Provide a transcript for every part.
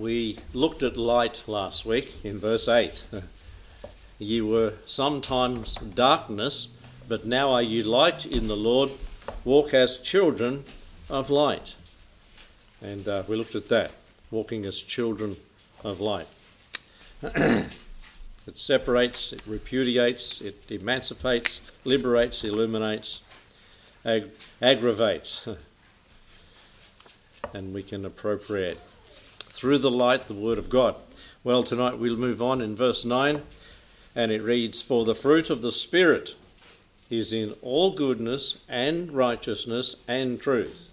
We looked at light last week in verse 8. You were sometimes darkness, but now are you light in the Lord. Walk as children of light. And uh, we looked at that, walking as children of light. it separates, it repudiates, it emancipates, liberates, illuminates, ag- aggravates. and we can appropriate through the light the Word of God. Well, tonight we'll move on in verse 9, and it reads For the fruit of the Spirit is in all goodness and righteousness and truth,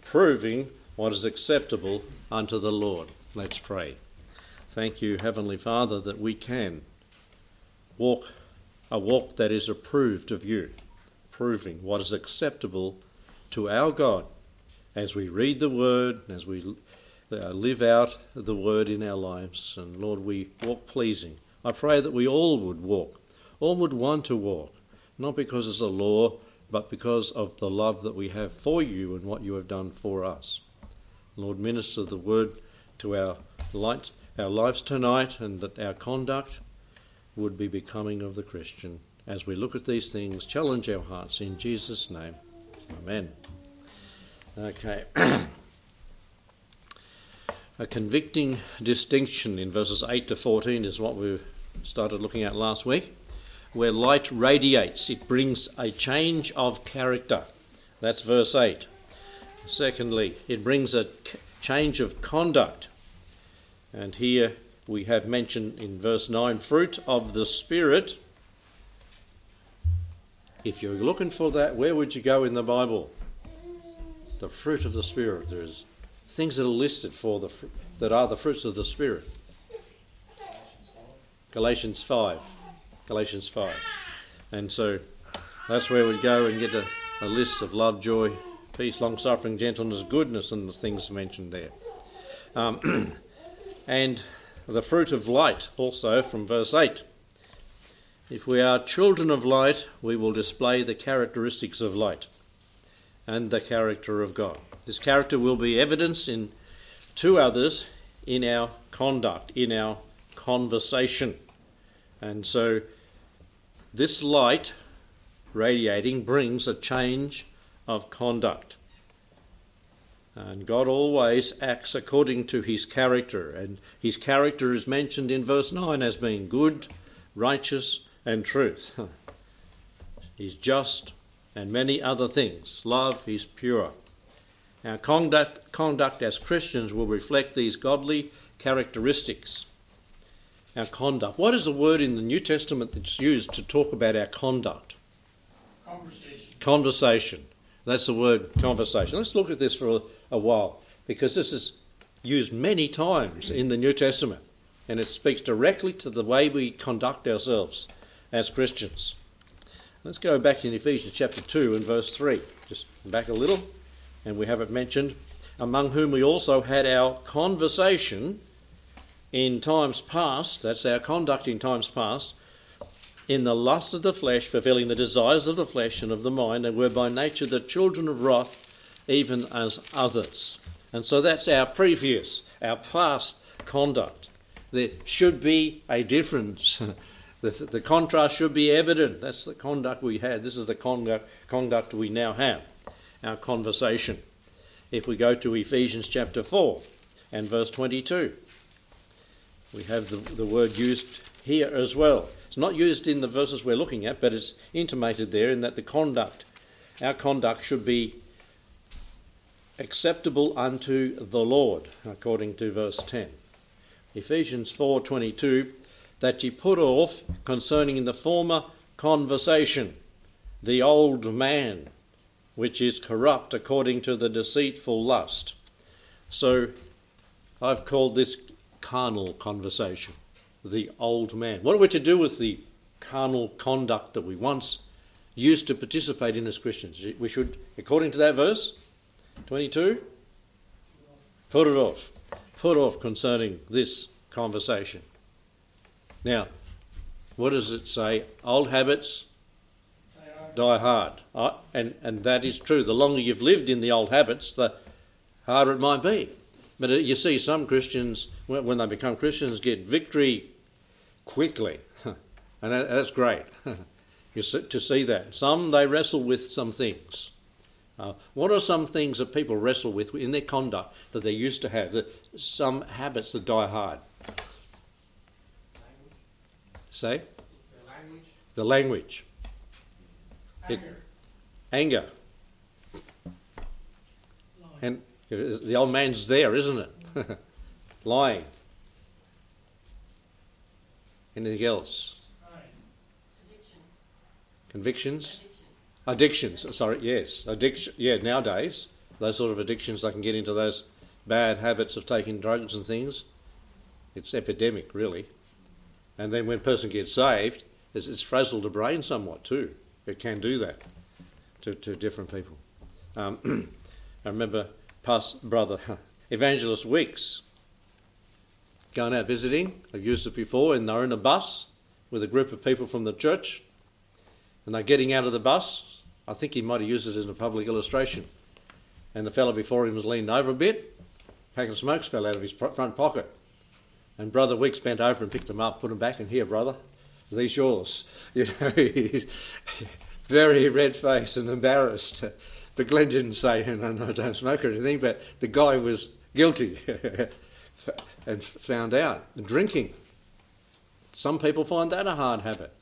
proving what is acceptable unto the Lord. Let's pray. Thank you, Heavenly Father, that we can walk a walk that is approved of you, proving what is acceptable to our God as we read the Word, as we live out the Word in our lives. And Lord, we walk pleasing. I pray that we all would walk, all would want to walk, not because it's a law, but because of the love that we have for you and what you have done for us. Lord, minister the Word to our light, our lives tonight, and that our conduct would be becoming of the Christian. As we look at these things, challenge our hearts in Jesus' name. Amen. Okay. A convicting distinction in verses 8 to 14 is what we started looking at last week, where light radiates, it brings a change of character. That's verse 8. Secondly, it brings a change of conduct. And here we have mentioned in verse 9 fruit of the Spirit. If you're looking for that, where would you go in the Bible? The fruit of the Spirit. There's things that are listed for the that are the fruits of the Spirit. Galatians 5. Galatians 5. And so that's where we go and get a, a list of love, joy, peace, long suffering, gentleness, goodness, and the things mentioned there. Um, and the fruit of light also from verse 8. If we are children of light, we will display the characteristics of light and the character of God. This character will be evidenced in to others in our conduct, in our conversation. And so this light radiating brings a change of conduct. And God always acts according to his character, and his character is mentioned in verse 9 as being good, righteous, and truth. he's just and many other things. Love, he's pure. Our conduct, conduct as Christians will reflect these godly characteristics. Our conduct. What is the word in the New Testament that's used to talk about our conduct? Conversation. Conversation. That's the word conversation. Let's look at this for a, a while because this is used many times in the New Testament and it speaks directly to the way we conduct ourselves as Christians. Let's go back in Ephesians chapter 2 and verse 3. Just back a little, and we have it mentioned. Among whom we also had our conversation in times past, that's our conduct in times past, in the lust of the flesh, fulfilling the desires of the flesh and of the mind, and were by nature the children of wrath, even as others. And so that's our previous, our past conduct. There should be a difference. the, the contrast should be evident. That's the conduct we had. This is the conduct, conduct we now have, our conversation. If we go to Ephesians chapter 4 and verse 22, we have the, the word used here as well. It's not used in the verses we're looking at, but it's intimated there in that the conduct, our conduct should be acceptable unto the Lord, according to verse 10. Ephesians 4:22 that ye put off concerning the former conversation the old man which is corrupt according to the deceitful lust. So I've called this carnal conversation, the old man. What are we to do with the carnal conduct that we once used to participate in as Christians? We should, according to that verse, 22, put it off. Put off concerning this conversation. Now, what does it say? Old habits die hard. And, and that is true. The longer you've lived in the old habits, the harder it might be. but uh, you see some Christians, when, when they become Christians, get victory quickly. and that, that's great to see that. Some, they wrestle with some things. Uh, what are some things that people wrestle with in their conduct that they used to have? That some habits that die hard. Say? The language. The language. It- Anger. And the old man's there, isn't it? Lying. Anything else? Convictions? Addiction. Addictions. Sorry, yes. Addiction. Yeah, nowadays, those sort of addictions, they can get into those bad habits of taking drugs and things. It's epidemic, really. And then when a person gets saved, it's, it's frazzled the brain somewhat too. It can do that to, to different people. Um, I remember past brother Evangelist Weeks going out visiting. I've used it before, and they're in a bus with a group of people from the church, and they're getting out of the bus. I think he might have used it as a public illustration. And the fellow before him was leaned over a bit, pack of smokes fell out of his front pocket. And Brother Weeks bent over and picked them up, put them back, and here, brother, these yours. You know, he's very red faced and embarrassed. But Glenn didn't say, no, no, don't smoke or anything, but the guy was guilty and found out. Drinking. Some people find that a hard habit.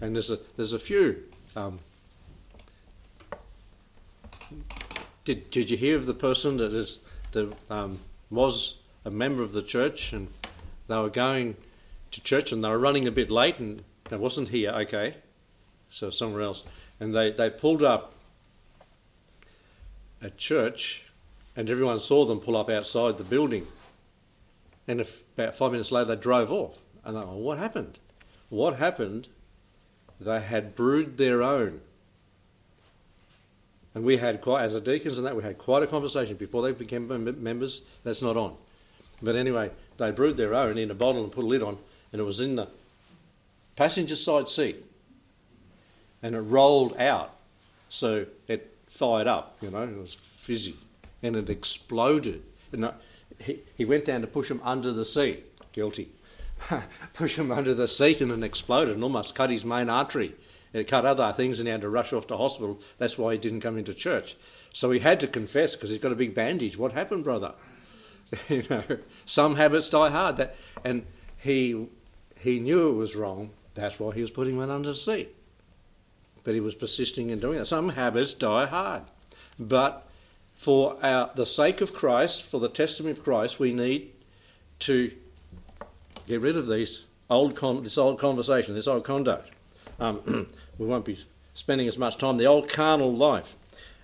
And there's a, there's a few. Um, did, did you hear of the person that is, that, um, was a member of the church and they were going to church and they were running a bit late and it wasn't here, okay, so somewhere else. And they, they pulled up at church and everyone saw them pull up outside the building. And if, about five minutes later they drove off. And they went, what happened? What happened? They had brewed their own. And we had quite, as a deacons and that, we had quite a conversation before they became members. That's not on. But anyway, they brewed their own in a bottle and put a lid on, and it was in the passenger side seat. And it rolled out, so it fired up, you know, it was fizzy, and it exploded. And he, he went down to push him under the seat, guilty. push him under the seat, and it exploded and almost cut his main artery. It cut other things, and he had to rush off to hospital. That's why he didn't come into church. So he had to confess because he's got a big bandage. What happened, brother? you know, some habits die hard. That, and he he knew it was wrong. That's why he was putting one under the seat. But he was persisting in doing that. Some habits die hard, but for our, the sake of Christ, for the testimony of Christ, we need to get rid of these old con- this old conversation, this old conduct. Um, we won't be spending as much time. The old carnal life.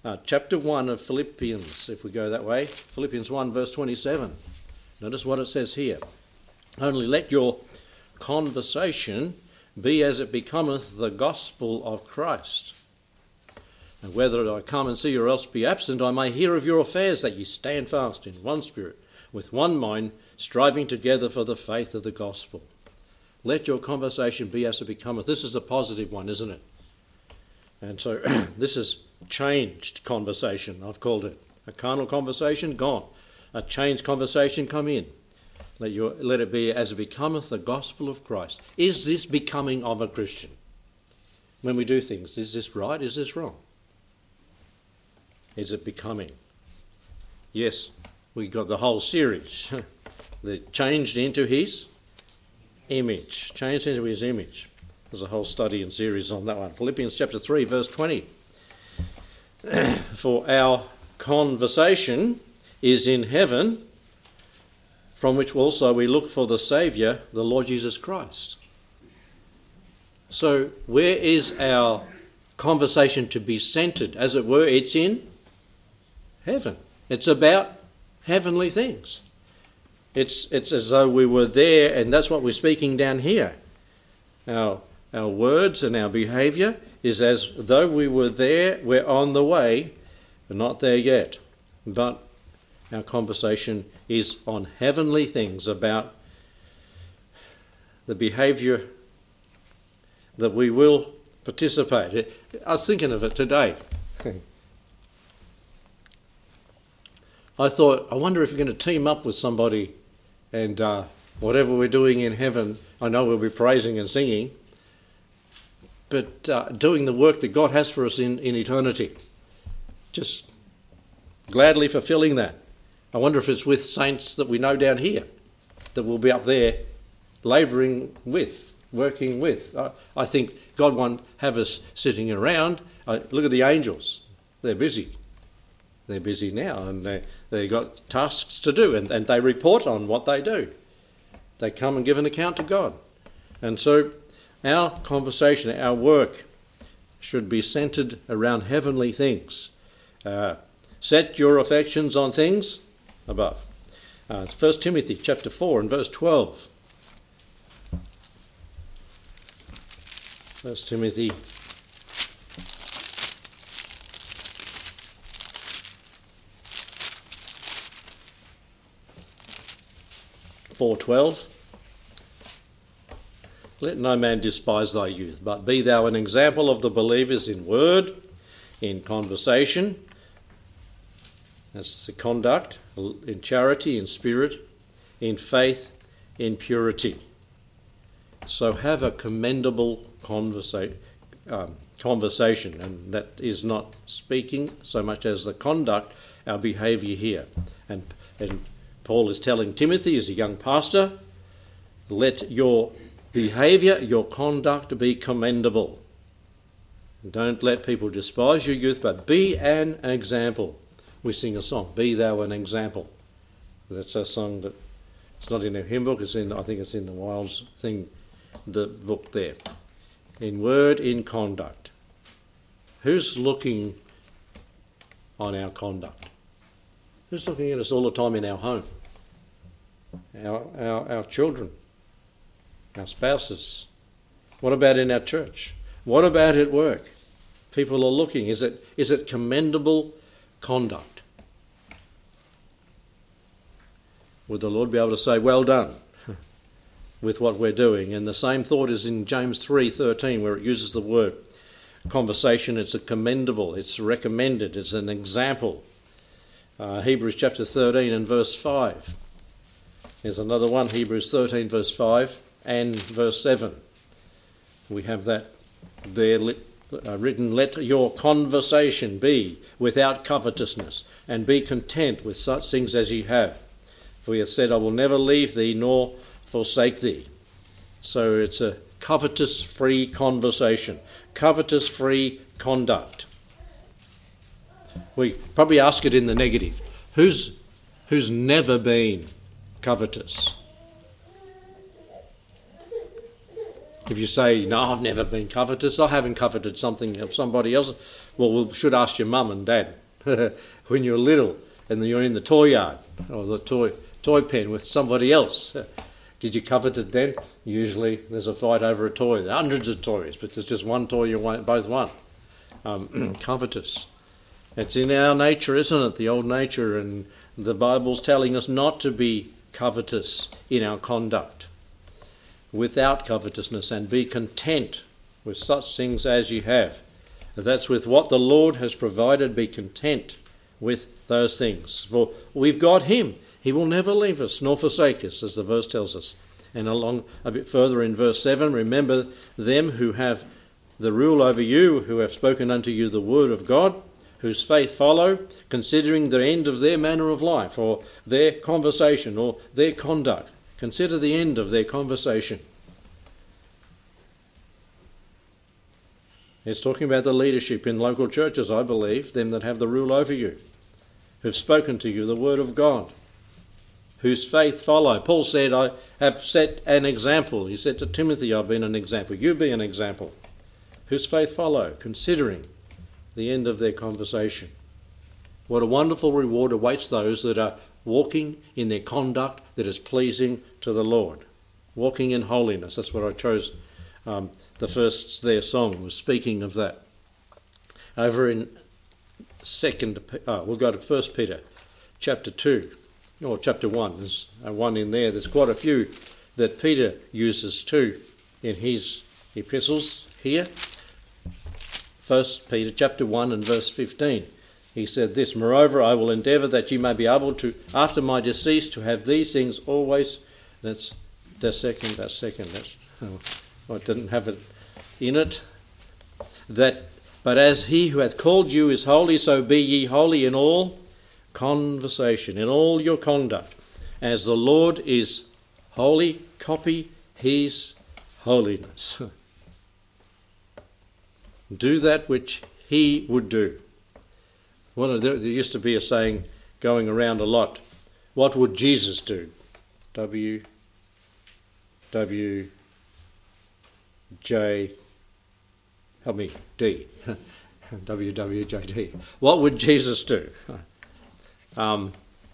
Uh, chapter 1 of Philippians, if we go that way. Philippians 1, verse 27. Notice what it says here. Only let your conversation be as it becometh the gospel of Christ. And whether I come and see you or else be absent, I may hear of your affairs, that ye stand fast in one spirit, with one mind, striving together for the faith of the gospel. Let your conversation be as it becometh. This is a positive one, isn't it? And so this is changed conversation, I've called it. A carnal conversation, gone. A changed conversation, come in. Let, your, let it be as it becometh the gospel of Christ. Is this becoming of a Christian? When we do things, is this right? Is this wrong? Is it becoming? Yes, we got the whole series. the changed into his image. Changed into his image. There's a whole study and series on that one. Philippians chapter 3, verse 20. For our conversation is in heaven, from which also we look for the Saviour, the Lord Jesus Christ. So, where is our conversation to be centered? As it were, it's in heaven. It's about heavenly things. It's, it's as though we were there, and that's what we're speaking down here. Our, our words and our behaviour is as though we were there, we're on the way, but not there yet. But our conversation is on heavenly things about the behaviour that we will participate. I was thinking of it today. I thought, I wonder if we're going to team up with somebody and uh, whatever we're doing in heaven, I know we'll be praising and singing, but uh, doing the work that God has for us in, in eternity. Just gladly fulfilling that. I wonder if it's with saints that we know down here that we'll be up there labouring with, working with. I, I think God won't have us sitting around. Uh, look at the angels, they're busy. They're busy now and they, they've got tasks to do and, and they report on what they do. They come and give an account to God. And so our conversation, our work should be centered around heavenly things. Uh, set your affections on things above. Uh, it's 1 Timothy chapter 4 and verse 12. 1 Timothy Four twelve. Let no man despise thy youth, but be thou an example of the believers in word, in conversation, that's the conduct, in charity, in spirit, in faith, in purity. So have a commendable conversa- um, conversation, and that is not speaking so much as the conduct, our behaviour here. And, and Paul is telling Timothy, as a young pastor, let your behaviour, your conduct be commendable. Don't let people despise your youth, but be an example. We sing a song, Be Thou an Example. That's a song that it's not in our hymn book, it's in I think it's in the Wilds thing, the book there. In word, in conduct. Who's looking on our conduct? Who's looking at us all the time in our home? Our, our, our children, our spouses. What about in our church? What about at work? People are looking. Is it, is it commendable conduct? Would the Lord be able to say, Well done with what we're doing? And the same thought is in James 3:13, where it uses the word conversation. It's a commendable, it's recommended, it's an example. Uh, Hebrews chapter 13 and verse 5. There's another one, Hebrews 13, verse 5 and verse 7. We have that there uh, written, Let your conversation be without covetousness, and be content with such things as ye have. For he hath said, I will never leave thee nor forsake thee. So it's a covetous free conversation, covetous free conduct. We probably ask it in the negative. Who's, who's never been covetous? If you say, No, I've never been covetous, I haven't coveted something of somebody else, well, we should ask your mum and dad when you're little and you're in the toy yard or the toy, toy pen with somebody else. Did you covet it then? Usually there's a fight over a toy. There are hundreds of toys, but there's just one toy you both want. Um, covetous. It's in our nature, isn't it? The old nature, and the Bible's telling us not to be covetous in our conduct without covetousness and be content with such things as you have. That's with what the Lord has provided, be content with those things. For we've got Him. He will never leave us nor forsake us, as the verse tells us. And along a bit further in verse 7, remember them who have the rule over you, who have spoken unto you the word of God, whose faith follow, considering the end of their manner of life, or their conversation, or their conduct. Consider the end of their conversation. It's talking about the leadership in local churches, I believe, them that have the rule over you, who've spoken to you the word of God, whose faith follow. Paul said, I have set an example. He said to Timothy, I've been an example. You be an example. Whose faith follow, considering the end of their conversation. What a wonderful reward awaits those that are walking in their conduct that is pleasing to the Lord. Walking in holiness. That's what I chose. Um, the first their song was speaking of that. Over in second, oh, we'll go to First Peter, chapter two, or chapter one. There's uh, one in there. There's quite a few that Peter uses too in his epistles here. First Peter chapter one and verse fifteen. he said this Moreover, I will endeavour that ye may be able to, after my decease, to have these things always. That's the second, that second, that's, I didn't have it in it. That, but as he who hath called you is holy, so be ye holy in all conversation, in all your conduct. As the Lord is holy, copy his holiness. do that which he would do. Well, there, there used to be a saying going around a lot. What would Jesus do? W W J help me D W W J D. What would Jesus do? Um,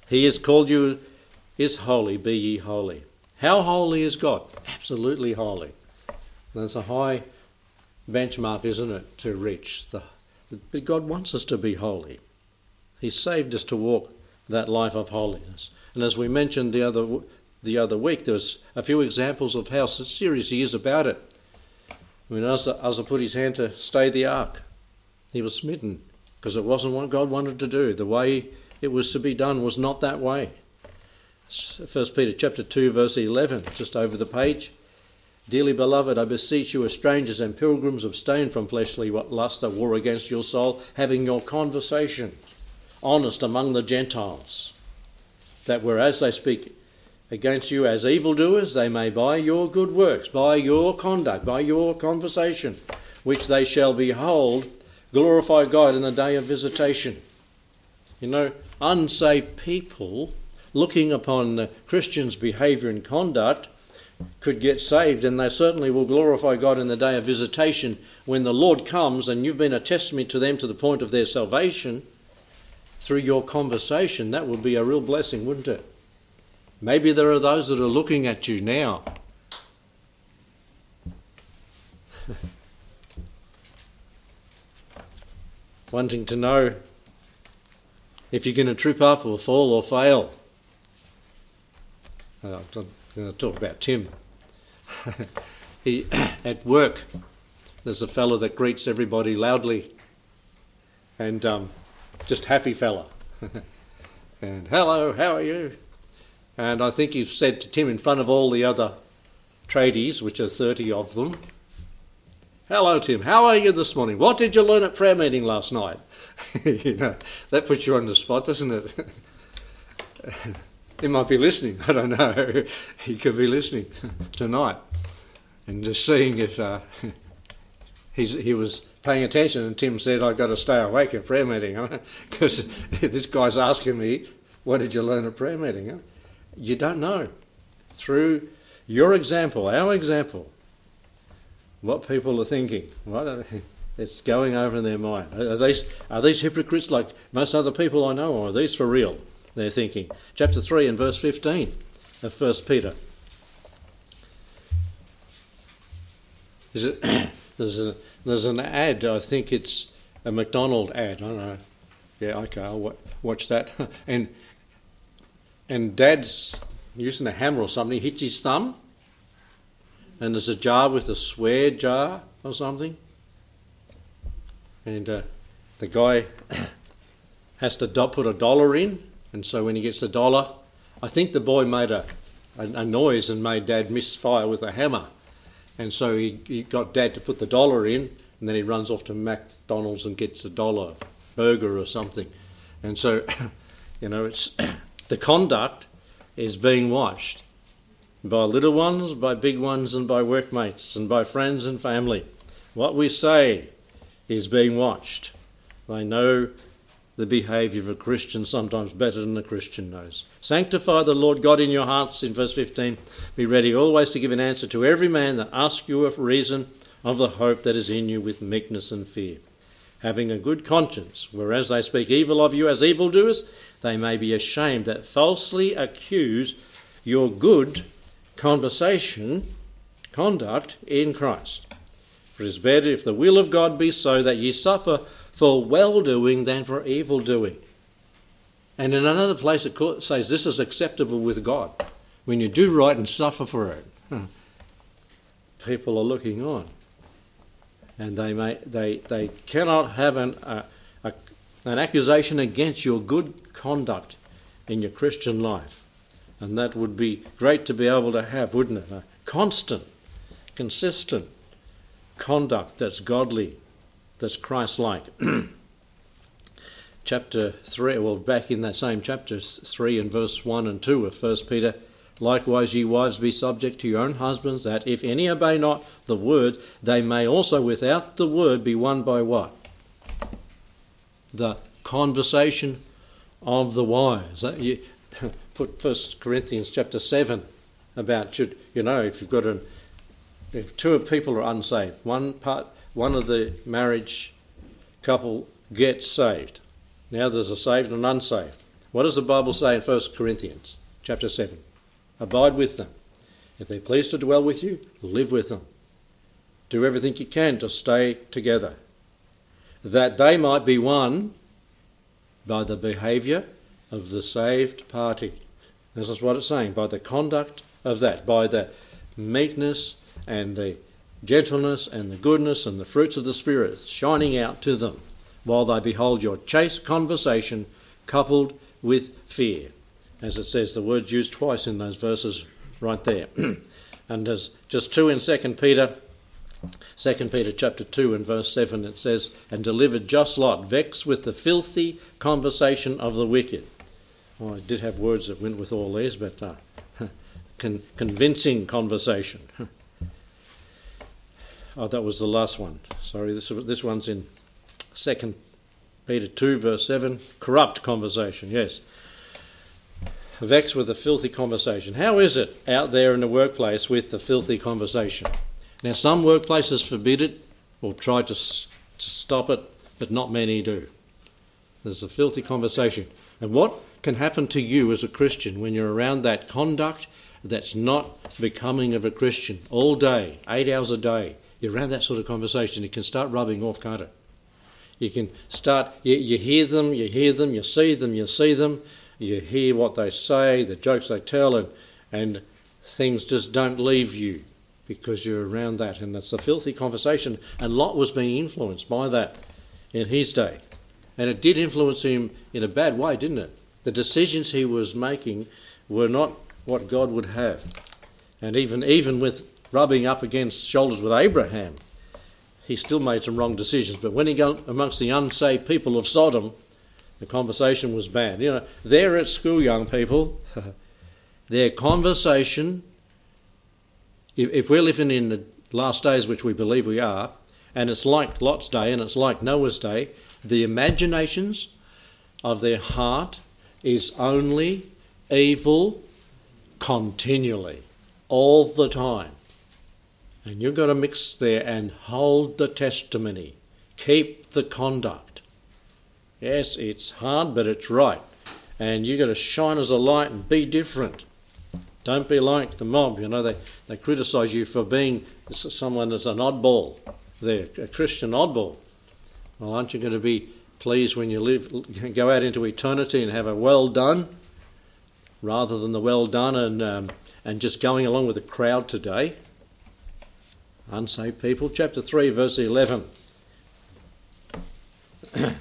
he has called you is holy, be ye holy. How holy is God? Absolutely holy. There's a high benchmark, isn't it, to reach. The, but God wants us to be holy. He saved us to walk that life of holiness. And as we mentioned the other the other week, there was a few examples of how serious he is about it. Mean, Uzzah, Uzzah put his hand to stay the ark. He was smitten because it wasn't what God wanted to do. The way it was to be done was not that way. First Peter chapter 2 verse 11 just over the page Dearly beloved I beseech you as strangers and pilgrims abstain from fleshly lust that war against your soul having your conversation honest among the Gentiles that whereas they speak against you as evildoers they may by your good works by your conduct by your conversation which they shall behold glorify God in the day of visitation you know unsaved people looking upon the Christian's behaviour and conduct could get saved, and they certainly will glorify God in the day of visitation when the Lord comes and you've been a testimony to them to the point of their salvation through your conversation. That would be a real blessing, wouldn't it? Maybe there are those that are looking at you now. Wanting to know if you're going to trip up or fall or fail. Uh, I'm going to talk about Tim. he at work, there's a fellow that greets everybody loudly, and um, just happy fella. and hello, how are you? And I think he's said to Tim in front of all the other tradies, which are 30 of them, Hello, Tim. How are you this morning? What did you learn at prayer meeting last night? you know, that puts you on the spot, doesn't it? he might be listening. I don't know. he could be listening tonight and just seeing if uh, he was paying attention. And Tim said, "I've got to stay awake at prayer meeting because this guy's asking me, what did you learn at prayer meeting?" You don't know. Through your example, our example, what people are thinking. What it's going over in their mind. Are these, are these hypocrites like most other people I know, or are these for real? They're thinking. Chapter 3 and verse 15 of 1 Peter. There's, a, there's, a, there's an ad, I think it's a McDonald ad. I don't know. Yeah, okay, I'll watch that. and and Dad's using a hammer or something, hits his thumb, and there's a jar with a swear jar or something. And uh, the guy has to do- put a dollar in, and so when he gets the dollar, I think the boy made a, a, a noise and made Dad misfire with a hammer. And so he, he got Dad to put the dollar in, and then he runs off to McDonald's and gets a dollar burger or something. And so, you know, it's the conduct is being watched by little ones, by big ones, and by workmates, and by friends and family. What we say is being watched. They know the behaviour of a Christian sometimes better than a Christian knows. Sanctify the Lord God in your hearts, in verse 15. Be ready always to give an answer to every man that asks you a reason of the hope that is in you with meekness and fear. Having a good conscience, whereas they speak evil of you as evildoers, they may be ashamed that falsely accuse your good conversation, conduct in Christ. For it is better if the will of God be so that ye suffer for well doing than for evil doing. And in another place it says this is acceptable with God. When you do right and suffer for it, people are looking on. And they, may, they, they cannot have an, a, a, an accusation against your good conduct in your Christian life. And that would be great to be able to have, wouldn't it? A constant, consistent conduct that's godly, that's Christ like. chapter 3, well, back in that same chapter 3 and verse 1 and 2 of 1 Peter, likewise, ye wives, be subject to your own husbands, that if any obey not the word, they may also without the word be won by what? The conversation of the wise. Put First Corinthians chapter 7 about, should, you know, if you've got an, if two people are unsaved, one part, one of the marriage couple gets saved. Now there's a saved and unsaved. What does the Bible say in First Corinthians chapter 7? Abide with them. If they please to dwell with you, live with them. Do everything you can to stay together. That they might be won by the behaviour of the saved party. This is what it's saying by the conduct of that, by the meekness and the gentleness and the goodness and the fruits of the Spirit shining out to them while they behold your chaste conversation coupled with fear. As it says, the word's used twice in those verses right there. and there's just two in 2 Peter. 2 Peter chapter 2 and verse 7 it says, And delivered just Lot, vexed with the filthy conversation of the wicked. Well, I did have words that went with all these, but uh, con- convincing conversation. oh, that was the last one. Sorry, this, this one's in Second Peter 2, verse 7. Corrupt conversation, yes. Vexed with a filthy conversation. How is it out there in the workplace with the filthy conversation? Now, some workplaces forbid it or try to, to stop it, but not many do. There's a filthy conversation. And what can happen to you as a Christian when you're around that conduct that's not becoming of a Christian all day, eight hours a day? You're around that sort of conversation, it can start rubbing off, can't it? You can start, you, you hear them, you hear them, you see them, you see them, you hear what they say, the jokes they tell, and, and things just don't leave you because you're around that. And it's a filthy conversation. And Lot was being influenced by that in his day. And it did influence him in a bad way, didn't it? The decisions he was making were not what God would have. And even, even with rubbing up against shoulders with Abraham, he still made some wrong decisions. But when he got amongst the unsaved people of Sodom, the conversation was bad. You know, they're at school, young people. Their conversation, if, if we're living in the last days, which we believe we are, and it's like Lot's day and it's like Noah's day, the imaginations of their heart is only evil continually, all the time. And you've got to mix there and hold the testimony, keep the conduct. Yes, it's hard, but it's right. And you've got to shine as a light and be different. Don't be like the mob. You know, they, they criticise you for being someone that's an oddball. They're a Christian oddball. Well, aren't you going to be pleased when you live, go out into eternity and have a well done, rather than the well done and um, and just going along with the crowd today? unsaved people. Chapter 3, verse 11.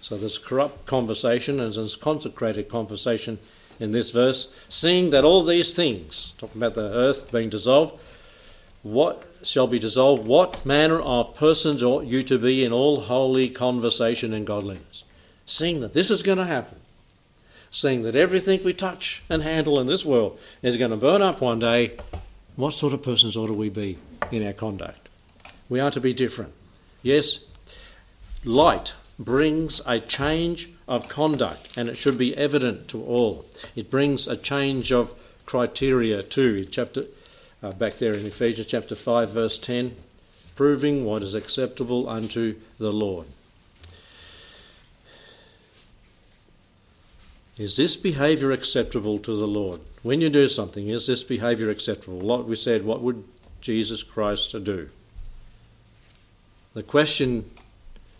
so there's corrupt conversation and there's consecrated conversation in this verse. Seeing that all these things, talking about the earth being dissolved, what shall be dissolved, what manner of persons ought you to be in all holy conversation and godliness? Seeing that this is going to happen, seeing that everything we touch and handle in this world is going to burn up one day, what sort of persons ought we be in our conduct? We are to be different. Yes, light brings a change of conduct and it should be evident to all. It brings a change of criteria too. Chapter uh, back there in Ephesians chapter 5 verse 10, proving what is acceptable unto the Lord. Is this behavior acceptable to the Lord? When you do something, is this behavior acceptable? Like we said, what would Jesus Christ do? The question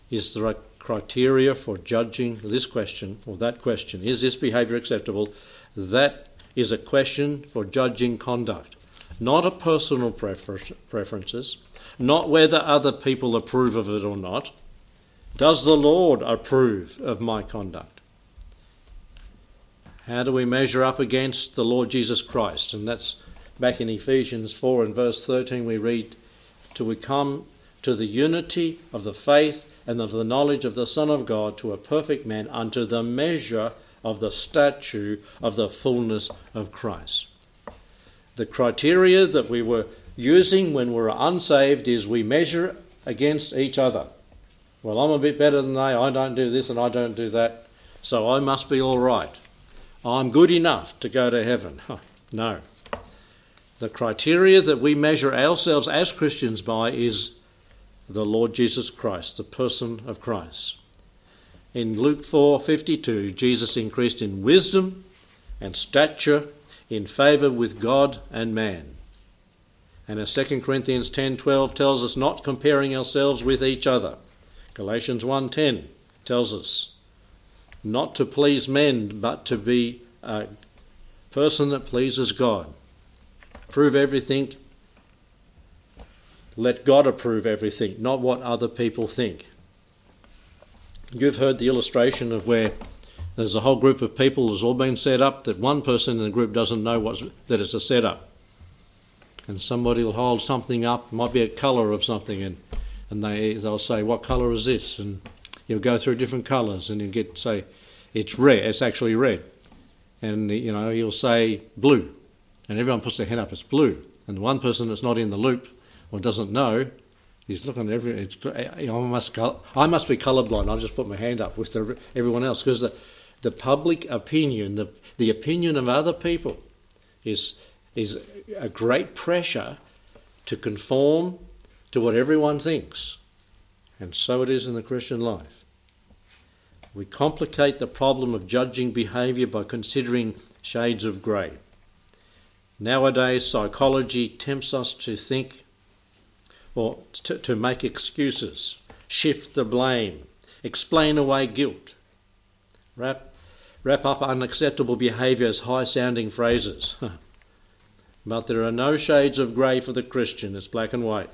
is the criteria for judging this question or that question is this behavior acceptable? That is a question for judging conduct, not a personal prefer- preferences, not whether other people approve of it or not. Does the Lord approve of my conduct? How do we measure up against the Lord Jesus Christ? And that's back in Ephesians 4 and verse 13, we read, Till we come to the unity of the faith and of the knowledge of the Son of God, to a perfect man, unto the measure of the stature of the fullness of Christ. The criteria that we were using when we were unsaved is we measure against each other. Well, I'm a bit better than they, I don't do this and I don't do that, so I must be all right. I'm good enough to go to heaven. no. The criteria that we measure ourselves as Christians by is the Lord Jesus Christ, the person of Christ. In Luke 4:52, Jesus increased in wisdom and stature in favor with God and man. And as 2 Corinthians 10:12 tells us not comparing ourselves with each other. Galatians 1:10 tells us not to please men but to be a person that pleases God. Prove everything. Let God approve everything, not what other people think. You've heard the illustration of where there's a whole group of people that's all been set up that one person in the group doesn't know what's, that it's a setup. And somebody will hold something up, might be a colour of something, and, and they, they'll say, What colour is this? And you'll go through different colours and you'll get, say, It's red, it's actually red. And, you know, you'll say blue. And everyone puts their hand up, it's blue. And the one person that's not in the loop or doesn't know He's looking at every. I must. I must be colourblind. I'll just put my hand up with the, everyone else because the public opinion, the the opinion of other people, is is a great pressure to conform to what everyone thinks, and so it is in the Christian life. We complicate the problem of judging behaviour by considering shades of grey. Nowadays, psychology tempts us to think or to, to make excuses, shift the blame, explain away guilt, wrap, wrap up unacceptable behaviour as high sounding phrases. but there are no shades of grey for the Christian, it's black and white.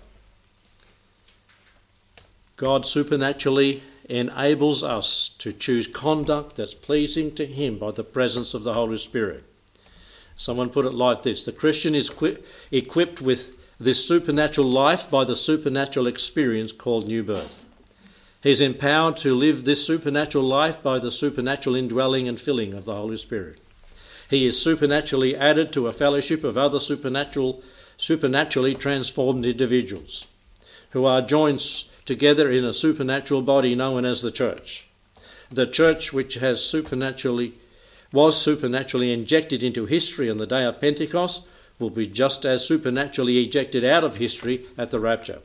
God supernaturally enables us to choose conduct that's pleasing to Him by the presence of the Holy Spirit. Someone put it like this The Christian is equipped with this supernatural life by the supernatural experience called new birth. He's empowered to live this supernatural life by the supernatural indwelling and filling of the Holy Spirit. He is supernaturally added to a fellowship of other supernatural, supernaturally transformed individuals who are joined together in a supernatural body known as the church. The church, which has supernaturally was supernaturally injected into history on the day of Pentecost, will be just as supernaturally ejected out of history at the rapture.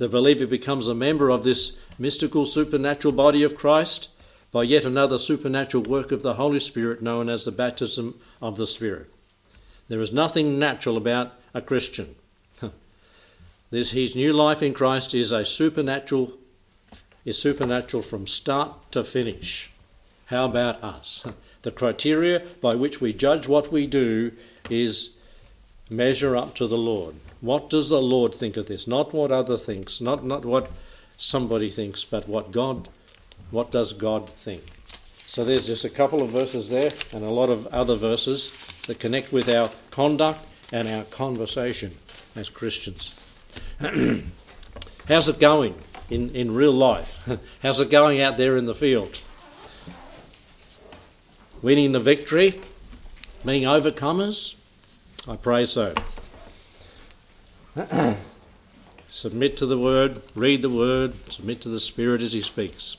The believer becomes a member of this mystical supernatural body of Christ by yet another supernatural work of the Holy Spirit known as the baptism of the Spirit. There is nothing natural about a Christian. this his new life in Christ is a supernatural is supernatural from start to finish. How about us? The criteria by which we judge what we do is measure up to the Lord. What does the Lord think of this? Not what other thinks, not, not what somebody thinks, but what God, what does God think? So there's just a couple of verses there and a lot of other verses that connect with our conduct and our conversation as Christians. How's it going in, in real life? How's it going out there in the field? Winning the victory? Being overcomers? I pray so. submit to the word, read the word, submit to the Spirit as He speaks.